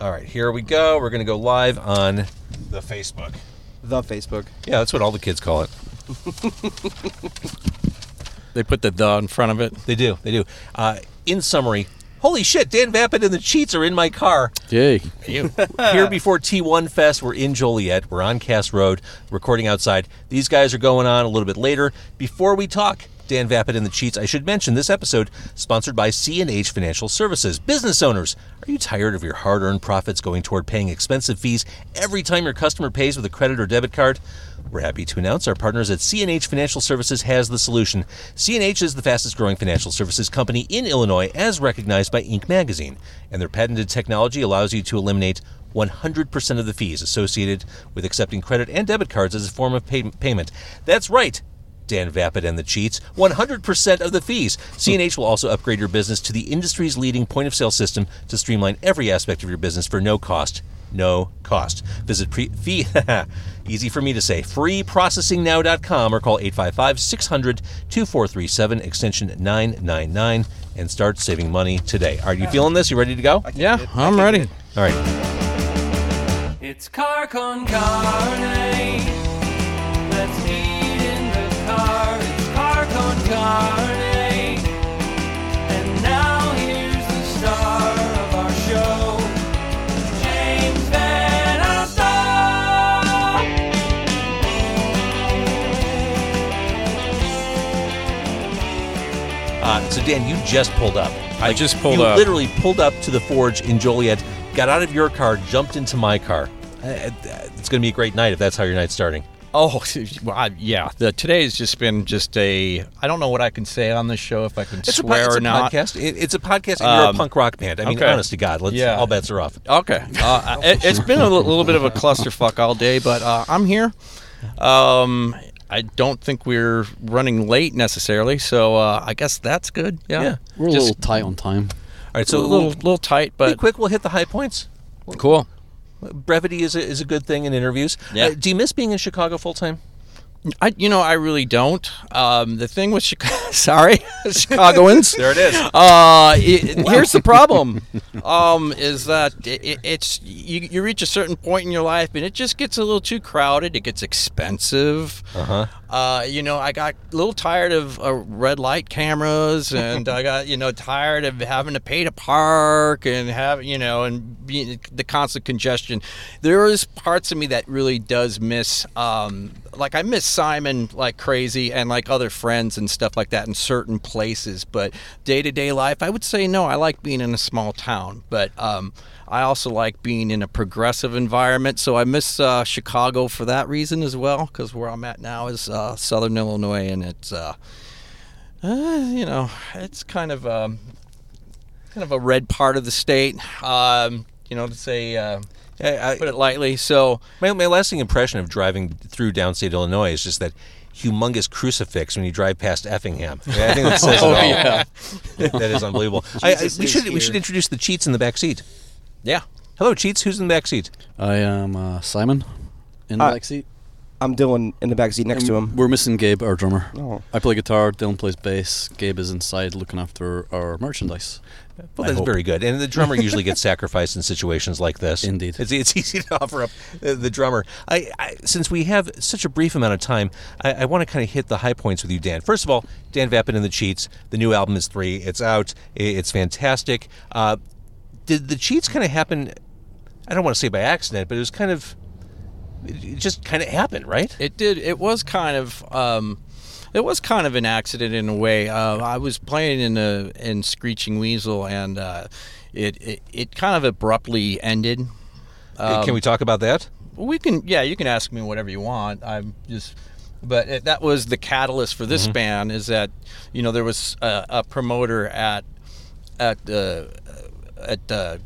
All right, here we go. We're going to go live on the Facebook. The Facebook. Yeah, that's what all the kids call it. They put the the in front of it. They do. They do. Uh, in summary, holy shit, Dan Vapid and the Cheats are in my car. Yay. You. Here before T1 Fest, we're in Joliet. We're on Cass Road, recording outside. These guys are going on a little bit later. Before we talk, Dan Vapid and the Cheats, I should mention this episode sponsored by C&H Financial Services. Business owners, are you tired of your hard-earned profits going toward paying expensive fees every time your customer pays with a credit or debit card? We're happy to announce our partners at C&H Financial Services has the solution. C&H is the fastest growing financial services company in Illinois as recognized by Inc. magazine, and their patented technology allows you to eliminate 100% of the fees associated with accepting credit and debit cards as a form of pay- payment. That's right. Dan Vapid and the cheats, 100% of the fees. C&H will also upgrade your business to the industry's leading point of sale system to streamline every aspect of your business for no cost. No cost. Visit pre- fee easy for me to say freeprocessingnow.com or call 855-600-2437 extension 999 and start saving money today. Are you feeling this? You ready to go? Yeah, I'm ready. All right. It's car con carne. Car. And now here's the star of our show, James VanOsdol. Uh, so Dan, you just pulled up. I just pulled you up. literally pulled up to the forge in Joliet, got out of your car, jumped into my car. Uh, it's going to be a great night if that's how your night's starting. Oh, well, I, yeah. The has just been just a. I don't know what I can say on this show if I can It's swear a, po- it's or a not. podcast. It, it's a podcast, and you're a Um, punk rock band. I mean, okay. honest to God, let's Yeah. all bets are off. Okay. Uh, it, it's been a little bit of a clusterfuck all day, but uh, I'm here. Um, I don't think we're running late necessarily, so uh, I guess that's good. Yeah. Yeah. We're a little tight on time. All right, so so a little, little tight, be but quick. We'll hit the high points. cool. Brevity is a, is a good thing in interviews. Yeah. Uh, do you miss being in Chicago full time? I, you know, I really don't. Um, the thing with Chicago, sorry, Chicagoans. There it is. Uh, it, here's the problem. Um, is that it, it- it's you, you reach a certain point in your life and it just gets a little too crowded. It gets expensive. Uh-huh. Uh, you know, I got a little tired of uh, red light cameras, and I got you know tired of having to pay to park and have you know and being the constant congestion. There is parts of me that really does miss. Um, like I miss Simon like crazy, and like other friends and stuff like that in certain places. But day to day life, I would say no. I like being in a small town, but um, I also like being in a progressive environment. So I miss uh, Chicago for that reason as well, because where I'm at now is uh, Southern Illinois, and it's uh, uh, you know it's kind of um, kind of a red part of the state. Um, you know, to say uh, I, put it lightly. So My, my lasting impression of driving through downstate Illinois is just that humongous crucifix when you drive past Effingham. I, I think that says it Oh, all. yeah. that is unbelievable. I, I, we should we should introduce the cheats in the back seat. Yeah. Hello, cheats. Who's in the back seat? I am uh, Simon in the Hi. back seat. I'm Dylan in the back seat next to And him. We're missing Gabe, our drummer. Oh. I play guitar, Dylan plays bass, Gabe is inside looking after our merchandise. Well, I that's hope. very good. And the drummer usually gets sacrificed in situations like this. Indeed. It's, it's easy to offer up uh, the drummer. I, I Since we have such a brief amount of time, I, I want to kind of hit the high points with you, Dan. First of all, Dan Vapid and the Cheats. The new album is three. It's out. I- It's fantastic. Uh, did the Cheats kind of happen, I don't want to say by accident, but it was kind of, it just kind of happened, right? It did. It was kind of. Um, it was kind of an accident in a way. Uh, I was playing in a in Screeching Weasel, and uh, it, it it kind of abruptly ended. Um, Can we talk about that? We can. Yeah, you can ask me whatever you want. I'm just. But it, that was the catalyst for this band. Is that you know there was a, a promoter at at the at the.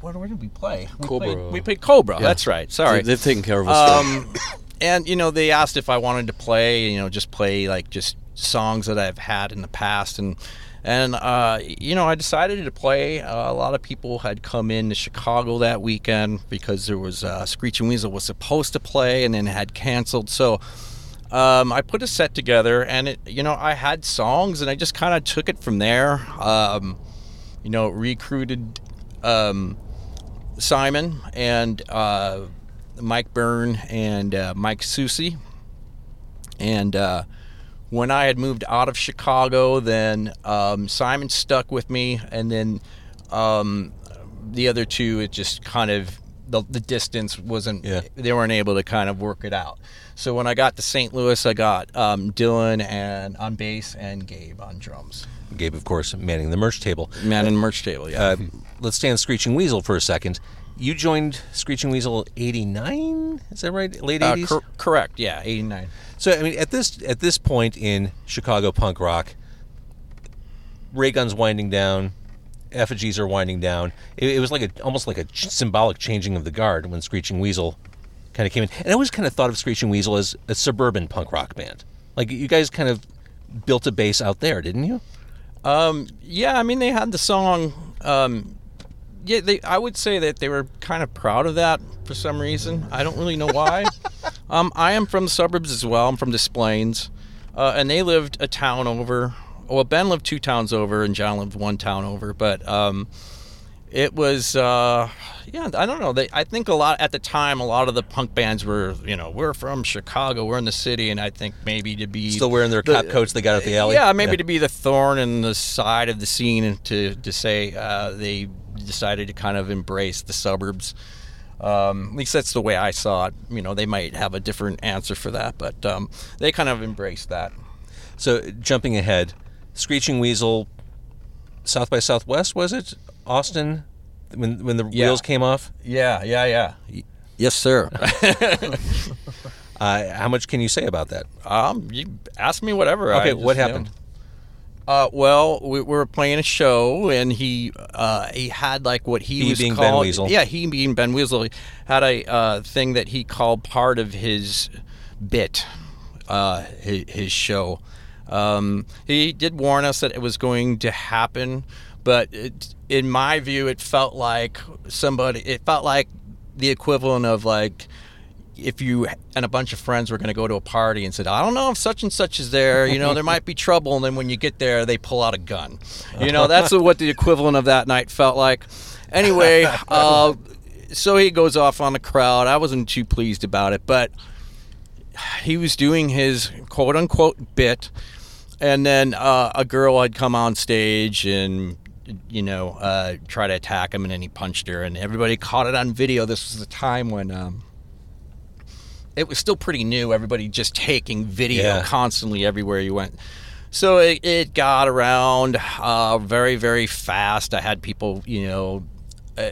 Where, where did we play? We Cobra. Played, we played Cobra. That's right. Sorry. They, have taken care of us. Um, and you know, they asked if I wanted to play, you know, just play like just songs that I've had in the past, and and uh, you know, I decided to play. Uh, a lot of people had come in to Chicago that weekend because there was uh, Screeching Weasel was supposed to play and then had canceled. So um, I put a set together, and it, you know, I had songs, and I just kind of took it from there. Um, you know, recruited. Um, Simon and uh, Mike Byrne and uh, Mike Soucy. And uh, when I had moved out of Chicago, then um, Simon stuck with me, and then um, the other two, it just kind of the, the distance wasn't. Yeah. They weren't able to kind of work it out. So when I got to St. Louis, I got um, Dylan and on bass and Gabe on drums. Gabe, of course, manning the merch table. Man in the merch table, yeah. Uh, let's stay on Screeching Weasel for a second. You joined Screeching Weasel '89, is that right? Late Uh, '80s. cor- correct, yeah, eighty nine. So I mean, at this at this point in Chicago punk rock, ray guns winding down, effigies are winding down. It, it was like a almost like a ch- symbolic changing of the guard when Screeching Weasel kind of came in. And I always kind of thought of Screeching Weasel as a suburban punk rock band. Like you guys kind of built a base out there, didn't you? Um, yeah, I mean they had the song. Um, yeah, they. I would say that they were kind of proud of that for some reason. I don't really know why. um, I am from the suburbs as well. I'm from Des Plaines, uh, and they lived a town over. Well, Ben lived two towns over, and John lived one town over. But um, it was, uh, yeah, I don't know. They, I think a lot at the time, a lot of the punk bands were, you know, we're from Chicago, we're in the city, and I think maybe to be Still wearing their the- cop coats they got at the alley. yeah, maybe to be the thorn in the side of the scene and to to say uh, they decided to kind of embrace the suburbs. Um, at least that's the way I saw it. You know, they might have a different answer for that, but um, they kind of embraced that. So jumping ahead, Screeching Weasel, South by Southwest was it? Austin, when when the Yeah. wheels came off. Yeah, yeah, yeah. Yes, sir. Uh, how much can you say about that? um, you ask me whatever. Okay, I what just, you happened? know. Uh, well, we, we were playing a show, and he uh, he had like what he, He was being Ben called. Weasel. Yeah, he being Ben Weasel had a uh, thing that he called part of his bit, uh, his, his show. Um, he did warn us that it was going to happen, but it, in my view, it felt like somebody. It felt like the equivalent of like if you and a bunch of friends were going to go to a party and said, I don't know if such and such is there, you know, there might be trouble. And then when you get there, they pull out a gun. You know, that's what the equivalent of that night felt like. Anyway, uh, so he goes off on the crowd. I wasn't too pleased about it, but he was doing his quote unquote bit. And then uh, a girl had come on stage and, you know, uh, try to attack him, and then he punched her. And everybody caught it on video. This was the time when. Um, it was still pretty new. Everybody just taking video Yeah. constantly everywhere you went. So it, it got around uh, very, very fast. I had people, you know, uh,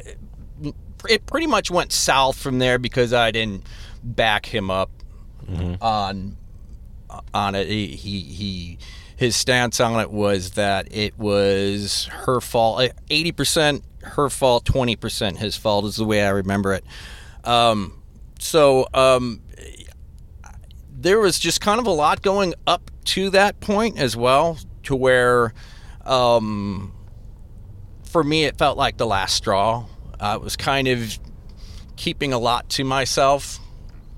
it pretty much went south from there because I didn't back him up on on it. He, he he his stance on it was that it was her fault. Eighty percent her fault, twenty percent his fault is the way I remember it. Um, so um, there was just kind of a lot going up to that point as well, to where um, for me it felt like the last straw. I was kind of keeping a lot to myself,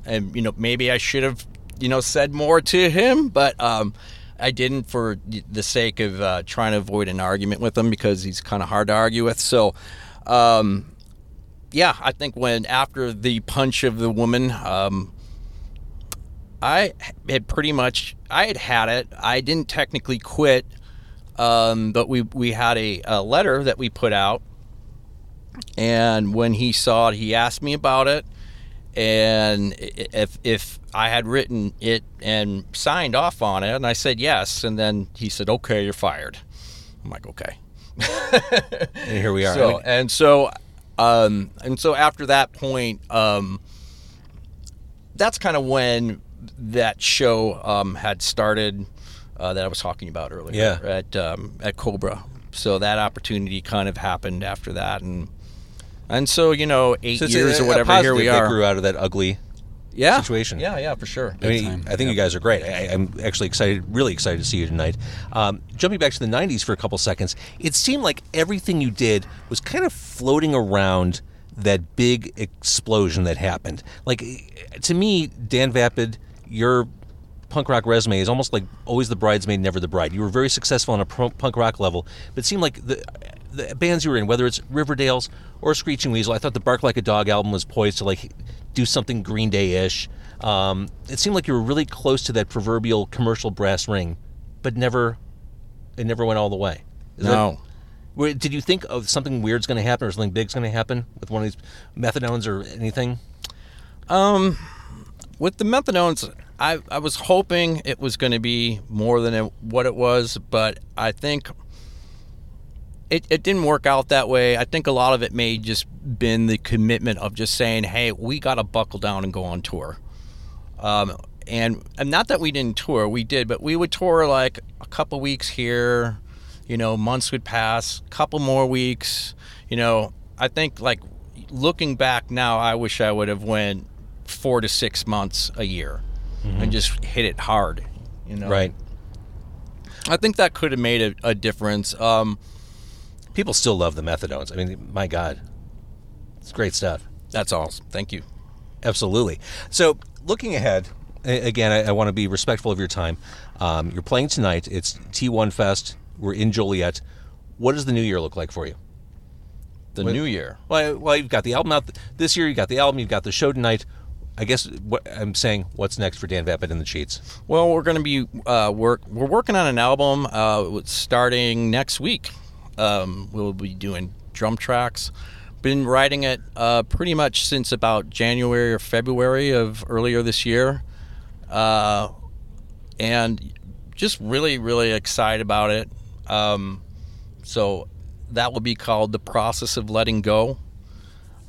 and you know maybe I should have you know said more to him, but um, I didn't for the sake of uh, trying to avoid an argument with him because he's kind of hard to argue with. So. Um, yeah, I think when after the punch of the woman, um, I had pretty much I had had it. I didn't technically quit, um, but we we had a, a letter that we put out, and when he saw it, he asked me about it, and if if I had written it and signed off on it, and I said yes, and then he said, "Okay, you're fired." I'm like, "Okay." And here we are. So and so, um, and so after that point, um, that's kind of when that show um, had started uh, that I was talking about earlier. Yeah. At um, at Cobra. So that opportunity kind of happened after that, and and so you know, eight So years a- or whatever. Here we are. grew out of that ugly yeah. situation. Yeah, yeah, for sure. I mean, time. I think you guys are great. I, I'm actually excited, really excited to see you tonight. Um, jumping back to the '90s for a couple seconds, it seemed like everything you did was kind of floating around that big explosion that happened. Like to me, Dan Vapid, your punk rock resume is almost like always the bridesmaid, never the bride. You were very successful on a punk rock level, but it seemed like the the bands you were in, whether it's Riverdales or Screeching Weasel, I thought the Bark Like a Dog album was poised to like do something Green Day ish. Um, it seemed like you were really close to that proverbial commercial brass ring, but never, it never went all the way. Is No. where- did you think of something weird's going to happen or something big's going to happen with one of these methadones or anything? Um, with the methadones, I I was hoping it was going to be more than it, what it was, but I think it, it didn't work out that way. I think a lot of it may just been the commitment of just saying, "Hey, we got to buckle down and go on tour." Um, and, and not that we didn't tour, we did, but we would tour like a couple weeks here. You know, months would pass, couple more weeks. You know, I think like looking back now, I wish I would have went four to six months a year and just hit it hard. You know, Right. I think that could have made a, a difference. Um, People still love the methadones. I mean, my God, it's great stuff. that's all. Thank you. Absolutely. So, looking ahead, again, I, I want to be respectful of your time. Um, you're playing tonight. It's T1 Fest. We're in Joliet. What does the new year look like for you? The new year. Well, well, you've got the album out th- this year. You've got the album. You've got the show tonight. I guess what I'm saying, what's next for Dan Vapid and the Cheats? Well, we're going to be uh, work. We're working on an album uh, starting next week. Um, we'll be doing drum tracks. Been writing it uh, pretty much since about January or February of earlier this year, uh, and just really, really excited about it. Um, so that will be called "The Process of Letting Go."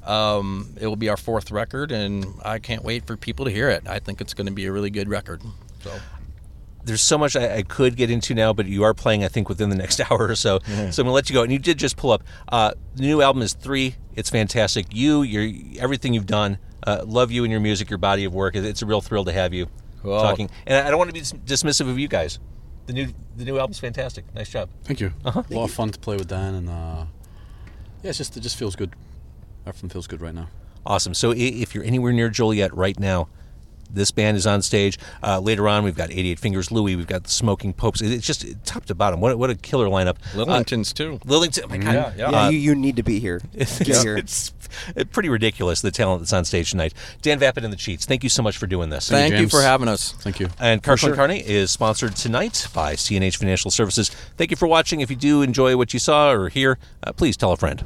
Um, it will be our fourth record, and I can't wait for people to hear it. I think it's going to be a really good record. So. There's so much I, I could get into now, but you are playing, I think, within the next hour or so. So I'm going to let you go. And you did just pull up. Uh, the new album is three. It's fantastic. You, your everything you've done. Uh, love you and your music, your body of work. It's a real thrill to have you Cool. talking. And I don't want to be dismissive of you guys. The new the new album's fantastic. Nice job. Thank you. Uh-huh. A lot of fun to play with Dan, and uh, yeah, it's just it just feels good. Everything feels good right now. Awesome. So if you're anywhere near Joliet right now, this band is on stage. Uh, later on, we've got 88 Fingers Louie. We've got the Smoking Popes. It's just top to bottom. What, a- what a killer lineup. Uh, Lillingtons too. Lillington. Oh my God. Yeah, yeah. Yeah, Uh, you, you need to be here. it's, Get here. it's pretty ridiculous the talent that's on stage tonight. Dan Vapid and the Cheats. Thank you so much for doing this. Thank you James. for having us. Thank you. And Car Con Carne is sponsored tonight by CNH Financial Services. Thank you for watching. If you do enjoy what you saw or hear, uh, please tell a friend.